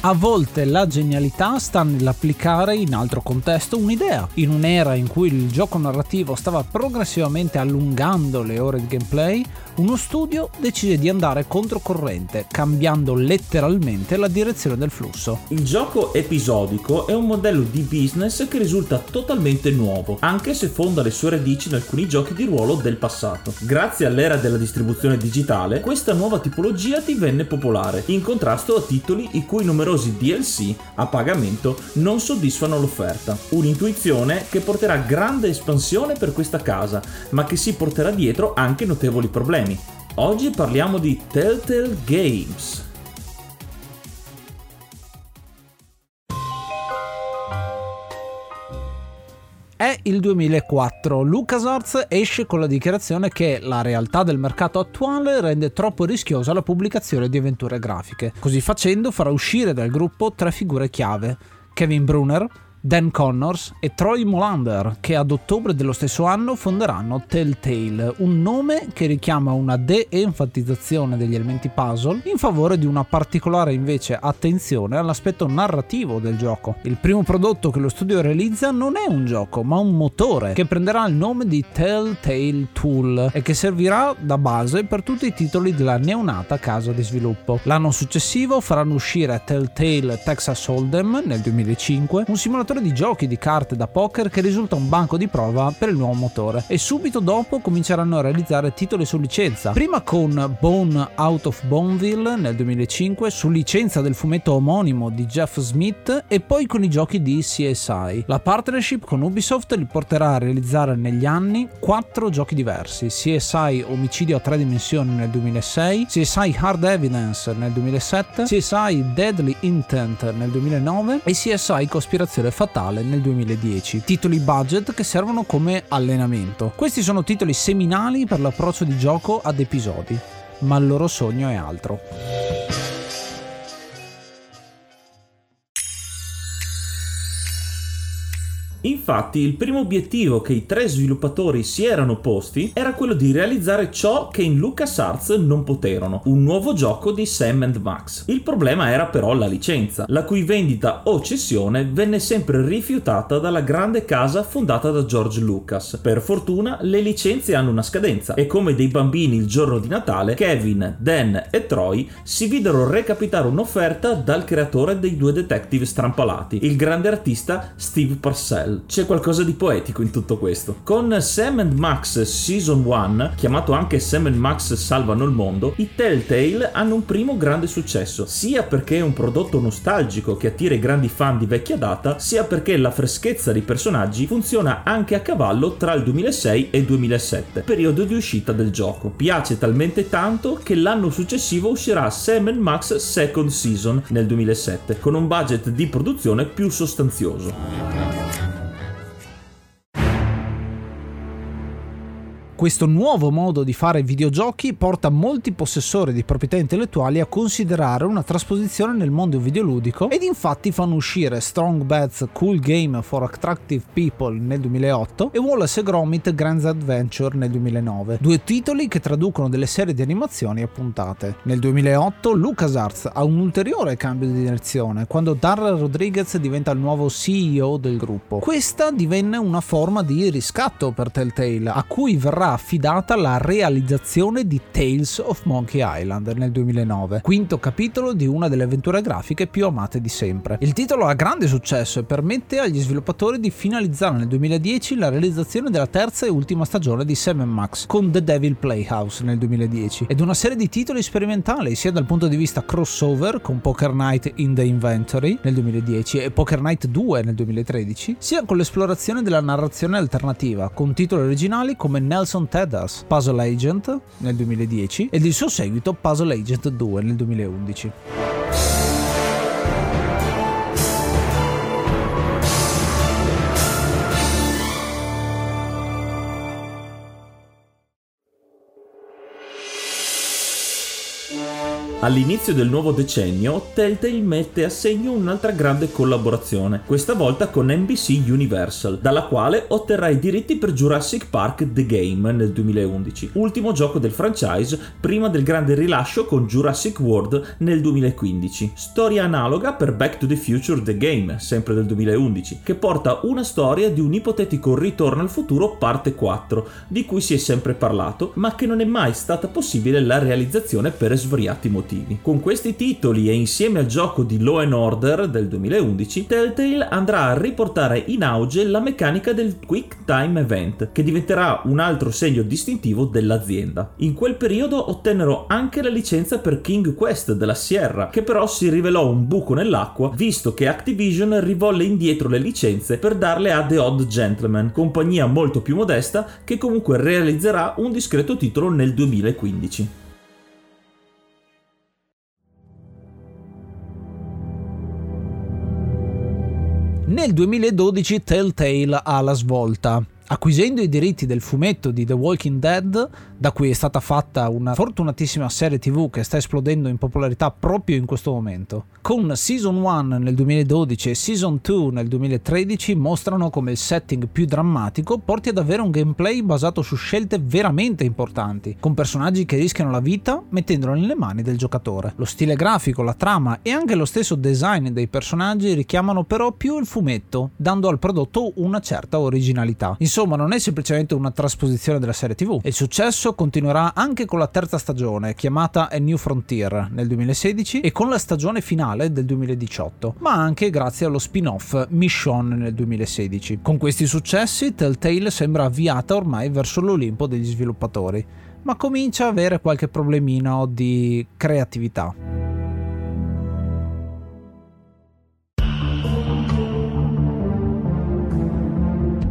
A volte la genialità sta nell'applicare in altro contesto un'idea. In un'era in cui il gioco narrativo stava progressivamente allungando le ore di gameplay, uno studio decise di andare controcorrente, cambiando letteralmente la direzione del flusso. Il gioco episodico è un modello di business che risulta totalmente nuovo, anche se fonda le sue radici in alcuni giochi di ruolo del passato. Grazie all'era della distribuzione digitale, questa nuova tipologia divenne popolare, in contrasto a titoli i cui numerosi numerosi DLC a pagamento non soddisfano l'offerta. Un'intuizione che porterà grande espansione per questa casa, ma che si porterà dietro anche notevoli problemi. Oggi parliamo di Telltale Games. È il 2004. LucasArts esce con la dichiarazione che la realtà del mercato attuale rende troppo rischiosa la pubblicazione di avventure grafiche. Così facendo farà uscire dal gruppo tre figure chiave: Kevin Brunner, Dan Connors e Troy Molander, che ad ottobre dello stesso anno fonderanno Telltale, un nome che richiama una de-enfatizzazione degli elementi puzzle in favore di una particolare invece attenzione all'aspetto narrativo del gioco. Il primo prodotto che lo studio realizza non è un gioco, ma un motore che prenderà il nome di Telltale Tool e che servirà da base per tutti i titoli della neonata casa di sviluppo. L'anno successivo faranno uscire Telltale Texas Hold'em nel 2005, un simulatore simulatore di giochi di carte da poker che risulta un banco di prova per il nuovo motore e subito dopo cominceranno a realizzare titoli su licenza. Prima con Bone Out of Boneville nel 2005 su licenza del fumetto omonimo di Jeff Smith e poi con i giochi di CSI. La partnership con Ubisoft li porterà a realizzare negli anni quattro giochi diversi: CSI Omicidio a tre dimensioni nel 2006, CSI Hard Evidence nel 2007, CSI Deadly Intent nel 2009 e CSI Cospirazione fatale nel 2010. Titoli budget che servono come allenamento. Questi sono titoli seminali per l'approccio di gioco ad episodi, ma il loro sogno è altro. Infatti il primo obiettivo che i tre sviluppatori si erano posti era quello di realizzare ciò che in LucasArts non poterono, un nuovo gioco di Sam Max. Il problema era però la licenza, la cui vendita o cessione venne sempre rifiutata dalla grande casa fondata da George Lucas. Per fortuna le licenze hanno una scadenza e come dei bambini il giorno di Natale, Kevin, Dan e Troy si videro recapitare un'offerta dal creatore dei due detective strampalati, il grande artista Steve Parcell. C'è qualcosa di poetico in tutto questo. Con Sam and Max Season 1, chiamato anche Sam and Max Salvano il Mondo, i Telltale hanno un primo grande successo, sia perché è un prodotto nostalgico che attira i grandi fan di vecchia data, sia perché la freschezza dei personaggi funziona anche a cavallo tra il 2006 e il 2007, periodo di uscita del gioco. Piace talmente tanto che l'anno successivo uscirà Sam Max Second Season nel 2007, con un budget di produzione più sostanzioso. Questo nuovo modo di fare videogiochi porta molti possessori di proprietà intellettuali a considerare una trasposizione nel mondo videoludico ed infatti fanno uscire Strong Bats Cool Game for Attractive People nel 2008 e Wallace Gromit Grand Adventure nel 2009, due titoli che traducono delle serie di animazioni a puntate. Nel 2008 LucasArts ha un ulteriore cambio di direzione quando Darrell Rodriguez diventa il nuovo CEO del gruppo. Questa divenne una forma di riscatto per Telltale a cui verrà affidata la realizzazione di Tales of Monkey Island nel 2009, quinto capitolo di una delle avventure grafiche più amate di sempre. Il titolo ha grande successo e permette agli sviluppatori di finalizzare nel 2010 la realizzazione della terza e ultima stagione di Sam Max con The Devil Playhouse nel 2010 ed una serie di titoli sperimentali sia dal punto di vista crossover con Poker Night in the Inventory nel 2010 e Poker Night 2 nel 2013, sia con l'esplorazione della narrazione alternativa con titoli originali come Nelson Jason Teddas, Puzzle Agent nel 2010 ed il suo seguito Puzzle Agent 2 nel 2011. All'inizio del nuovo decennio, Telltale mette a segno un'altra grande collaborazione, questa volta con NBC Universal, dalla quale otterrà i diritti per Jurassic Park The Game nel 2011, ultimo gioco del franchise prima del grande rilascio con Jurassic World nel 2015. Storia analoga per Back to the Future The Game, sempre del 2011, che porta una storia di un ipotetico ritorno al futuro parte 4, di cui si è sempre parlato, ma che non è mai stata possibile la realizzazione per svariati motivi. Con questi titoli e insieme al gioco di Law Order del 2011, Telltale andrà a riportare in auge la meccanica del Quick Time Event, che diventerà un altro segno distintivo dell'azienda. In quel periodo ottennero anche la licenza per King Quest della Sierra, che però si rivelò un buco nell'acqua, visto che Activision rivolle indietro le licenze per darle a The Odd Gentleman, compagnia molto più modesta che comunque realizzerà un discreto titolo nel 2015. Nel 2012 Telltale ha la svolta. Acquisendo i diritti del fumetto di The Walking Dead, da cui è stata fatta una fortunatissima serie tv che sta esplodendo in popolarità proprio in questo momento. Con Season 1 nel 2012 e Season 2 nel 2013 mostrano come il setting più drammatico porti ad avere un gameplay basato su scelte veramente importanti, con personaggi che rischiano la vita mettendolo nelle mani del giocatore. Lo stile grafico, la trama e anche lo stesso design dei personaggi richiamano però più il fumetto, dando al prodotto una certa originalità. Insomma, non è semplicemente una trasposizione della serie tv. Il successo continuerà anche con la terza stagione, chiamata A New Frontier nel 2016, e con la stagione finale del 2018, ma anche grazie allo spin-off Mission nel 2016. Con questi successi, Telltale sembra avviata ormai verso l'Olimpo degli sviluppatori, ma comincia a avere qualche problemino di creatività.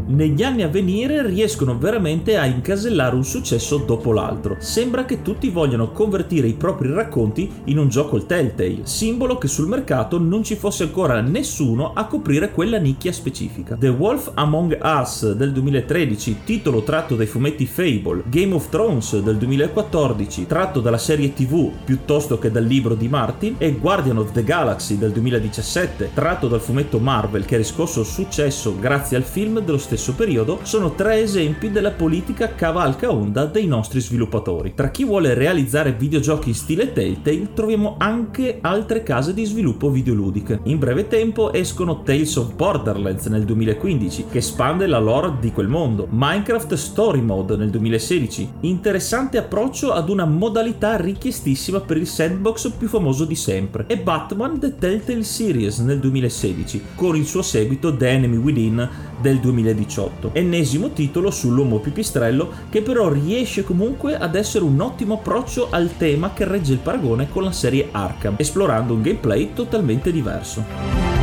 Negli anni a venire riescono veramente a incasellare un successo dopo l'altro. Sembra che tutti vogliano convertire i propri racconti in un gioco il Telltale, simbolo che sul mercato non ci fosse ancora nessuno a coprire quella nicchia specifica. The Wolf Among Us del 2013, titolo tratto dai fumetti Fable, Game of Thrones del 2014, tratto dalla serie TV piuttosto che dal libro di Martin, e Guardian of the Galaxy del 2017, tratto dal fumetto Marvel che ha riscosso successo grazie al film dello stesso stesso periodo sono tre esempi della politica cavalca onda dei nostri sviluppatori. Tra chi vuole realizzare videogiochi in stile Telltale troviamo anche altre case di sviluppo videoludiche. In breve tempo escono Tales of Borderlands nel 2015 che espande la lore di quel mondo, Minecraft Story Mode nel 2016, interessante approccio ad una modalità richiestissima per il sandbox più famoso di sempre, e Batman The Telltale Series nel 2016 con il suo seguito The Enemy Within del 2018. 2018. Ennesimo titolo sull'uomo pipistrello che però riesce comunque ad essere un ottimo approccio al tema che regge il paragone con la serie Arkham, esplorando un gameplay totalmente diverso.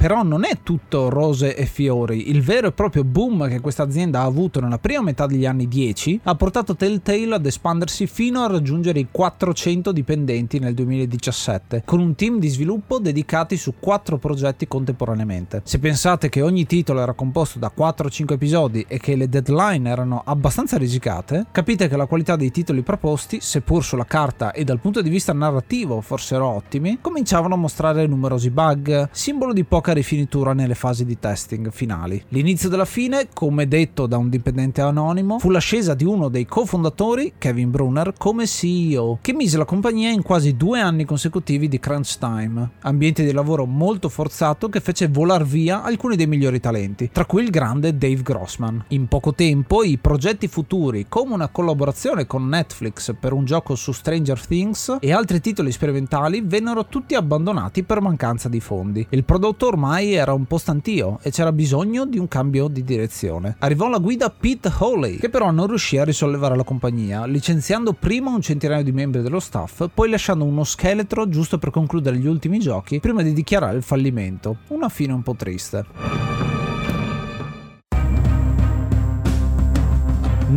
Però non è tutto rose e fiori. Il vero e proprio boom che questa azienda ha avuto nella prima metà degli anni 10 ha portato Telltale ad espandersi fino a raggiungere i 400 dipendenti nel 2017, con un team di sviluppo dedicati su 4 progetti contemporaneamente. Se pensate che ogni titolo era composto da 4-5 episodi e che le deadline erano abbastanza risicate, capite che la qualità dei titoli proposti, seppur sulla carta e dal punto di vista narrativo fossero ottimi, cominciavano a mostrare numerosi bug, simbolo di poca poca rifinitura nelle fasi di testing finali. L'inizio della fine, come detto da un dipendente anonimo, fu l'ascesa di uno dei cofondatori, Kevin Brunner, come CEO, che mise la compagnia in quasi due anni consecutivi di crunch time, ambiente di lavoro molto forzato che fece volar via alcuni dei migliori talenti, tra cui il grande Dave Grossman. In poco tempo i progetti futuri, come una collaborazione con Netflix per un gioco su Stranger Things e altri titoli sperimentali, vennero tutti abbandonati per mancanza di fondi. Il prodotto ormai era un po' stantio e c'era bisogno di un cambio di direzione. Arrivò alla guida Pete Hawley, che però non riuscì a risollevare la compagnia, licenziando prima un centinaio di membri dello staff, poi lasciando uno scheletro giusto per concludere gli ultimi giochi prima di dichiarare il fallimento. Una fine un po' triste.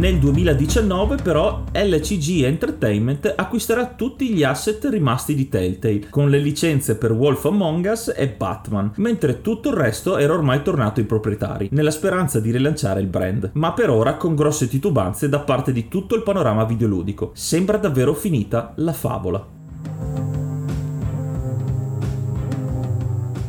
Nel 2019 però LCG Entertainment acquisterà tutti gli asset rimasti di Telltale, con le licenze per Wolf Among Us e Batman, mentre tutto il resto era ormai tornato ai proprietari, nella speranza di rilanciare il brand, ma per ora con grosse titubanze da parte di tutto il panorama videoludico. Sembra davvero finita la favola.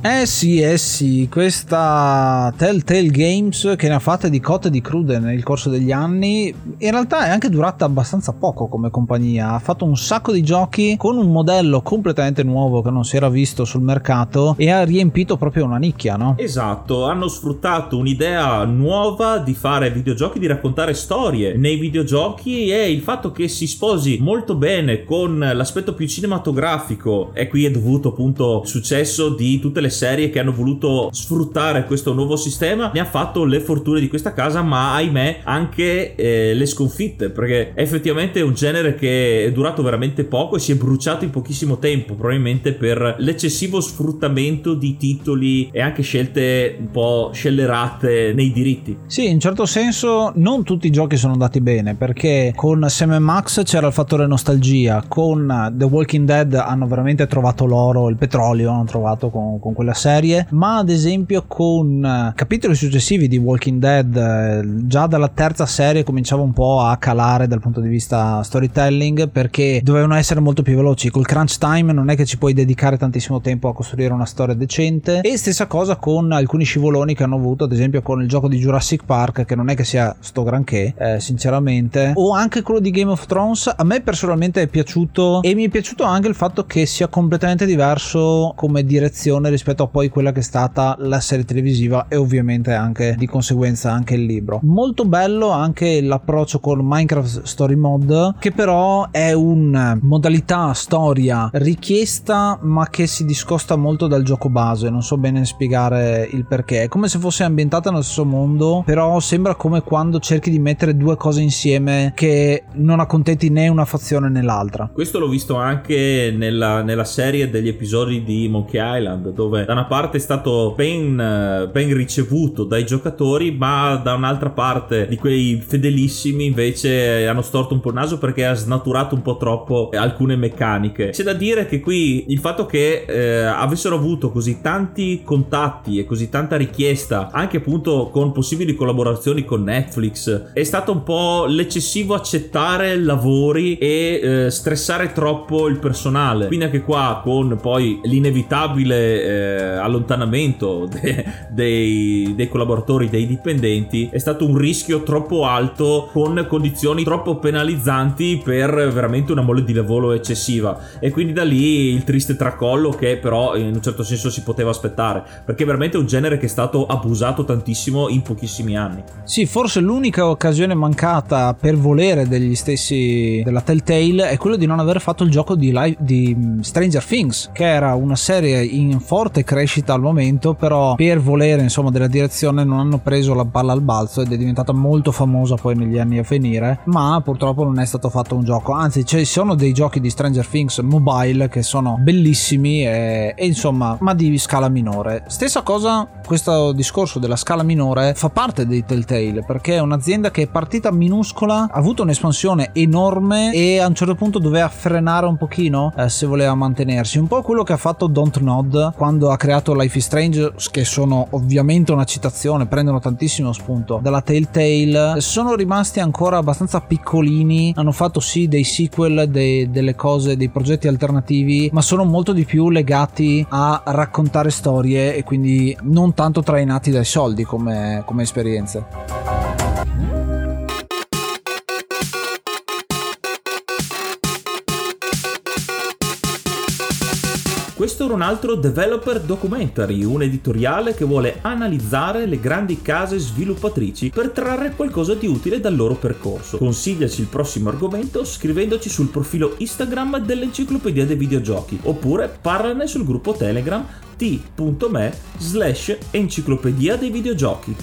Eh sì, eh sì, questa Telltale Games che ne ha fatte di cotte di crude nel corso degli anni, in realtà è anche durata abbastanza poco come compagnia, ha fatto un sacco di giochi con un modello completamente nuovo che non si era visto sul mercato e ha riempito proprio una nicchia, no? Esatto, hanno sfruttato un'idea nuova di fare videogiochi, di raccontare storie nei videogiochi e il fatto che si sposi molto bene con l'aspetto più cinematografico e qui è dovuto appunto al successo di tutte le serie che hanno voluto sfruttare questo nuovo sistema ne ha fatto le fortune di questa casa, ma ahimè anche eh, le sconfitte, perché effettivamente è un genere che è durato veramente poco e si è bruciato in pochissimo tempo, probabilmente per l'eccessivo sfruttamento di titoli e anche scelte un po' scellerate nei diritti. Sì, in certo senso non tutti i giochi sono andati bene, perché con Sam Max c'era il fattore nostalgia, con The Walking Dead hanno veramente trovato l'oro, il petrolio hanno trovato con, con quella serie, ma ad esempio con eh, capitoli successivi di Walking Dead, eh, già dalla terza serie cominciava un po' a calare dal punto di vista storytelling perché dovevano essere molto più veloci. Col crunch time non è che ci puoi dedicare tantissimo tempo a costruire una storia decente. E stessa cosa con alcuni scivoloni che hanno avuto, ad esempio con il gioco di Jurassic Park, che non è che sia sto granché, eh, sinceramente, o anche quello di Game of Thrones. A me personalmente è piaciuto e mi è piaciuto anche il fatto che sia completamente diverso come direzione rispetto rispetto a poi quella che è stata la serie televisiva e ovviamente anche di conseguenza anche il libro. Molto bello anche l'approccio con Minecraft Story Mode che però è una modalità storia richiesta ma che si discosta molto dal gioco base, non so bene spiegare il perché. È come se fosse ambientata nello stesso mondo, però sembra come quando cerchi di mettere due cose insieme che non accontenti né una fazione né l'altra. Questo l'ho visto anche nella, nella serie degli episodi di Monkey Island dove da una parte è stato ben, ben ricevuto dai giocatori, ma da un'altra parte di quei fedelissimi invece hanno storto un po' il naso perché ha snaturato un po' troppo alcune meccaniche. C'è da dire che qui il fatto che eh, avessero avuto così tanti contatti e così tanta richiesta, anche appunto con possibili collaborazioni con Netflix, è stato un po' l'eccessivo accettare lavori e eh, stressare troppo il personale. Quindi anche qua con poi l'inevitabile eh, eh, allontanamento de- dei-, dei collaboratori, dei dipendenti, è stato un rischio troppo alto con condizioni troppo penalizzanti per veramente una mole di lavoro eccessiva. E quindi da lì il triste tracollo che però in un certo senso si poteva aspettare, perché è veramente un genere che è stato abusato tantissimo in pochissimi anni. Sì, forse l'unica occasione mancata per volere degli stessi della Telltale è quello di non aver fatto il gioco di, live, di Stranger Things, che era una serie in forte crescita al momento, però per volere insomma della direzione non hanno preso la palla al balzo ed è diventata molto famosa poi negli anni a venire, ma purtroppo non è stato fatto un gioco, anzi ci sono dei giochi di Stranger Things mobile che sono bellissimi e, e insomma ma di scala minore. Stessa cosa questo discorso della scala minore fa parte dei Telltale perché è un'azienda che è partita minuscola, ha avuto un'espansione enorme e a un certo punto doveva frenare un pochino eh, se voleva mantenersi, un po' quello che ha fatto Don't Nod quando ha creato Life is Strange, che sono ovviamente una citazione, prendono tantissimo spunto dalla Telltale, sono rimasti ancora abbastanza piccolini, hanno fatto sì dei sequel, dei, delle cose, dei progetti alternativi, ma sono molto di più legati a raccontare storie e quindi non tanto trainati dai soldi come, come esperienze. Questo era un altro developer documentary, un editoriale che vuole analizzare le grandi case sviluppatrici per trarre qualcosa di utile dal loro percorso. Consigliaci il prossimo argomento scrivendoci sul profilo Instagram dell'Enciclopedia dei Videogiochi oppure parlane sul gruppo Telegram t.me slash enciclopedia dei videogiochi.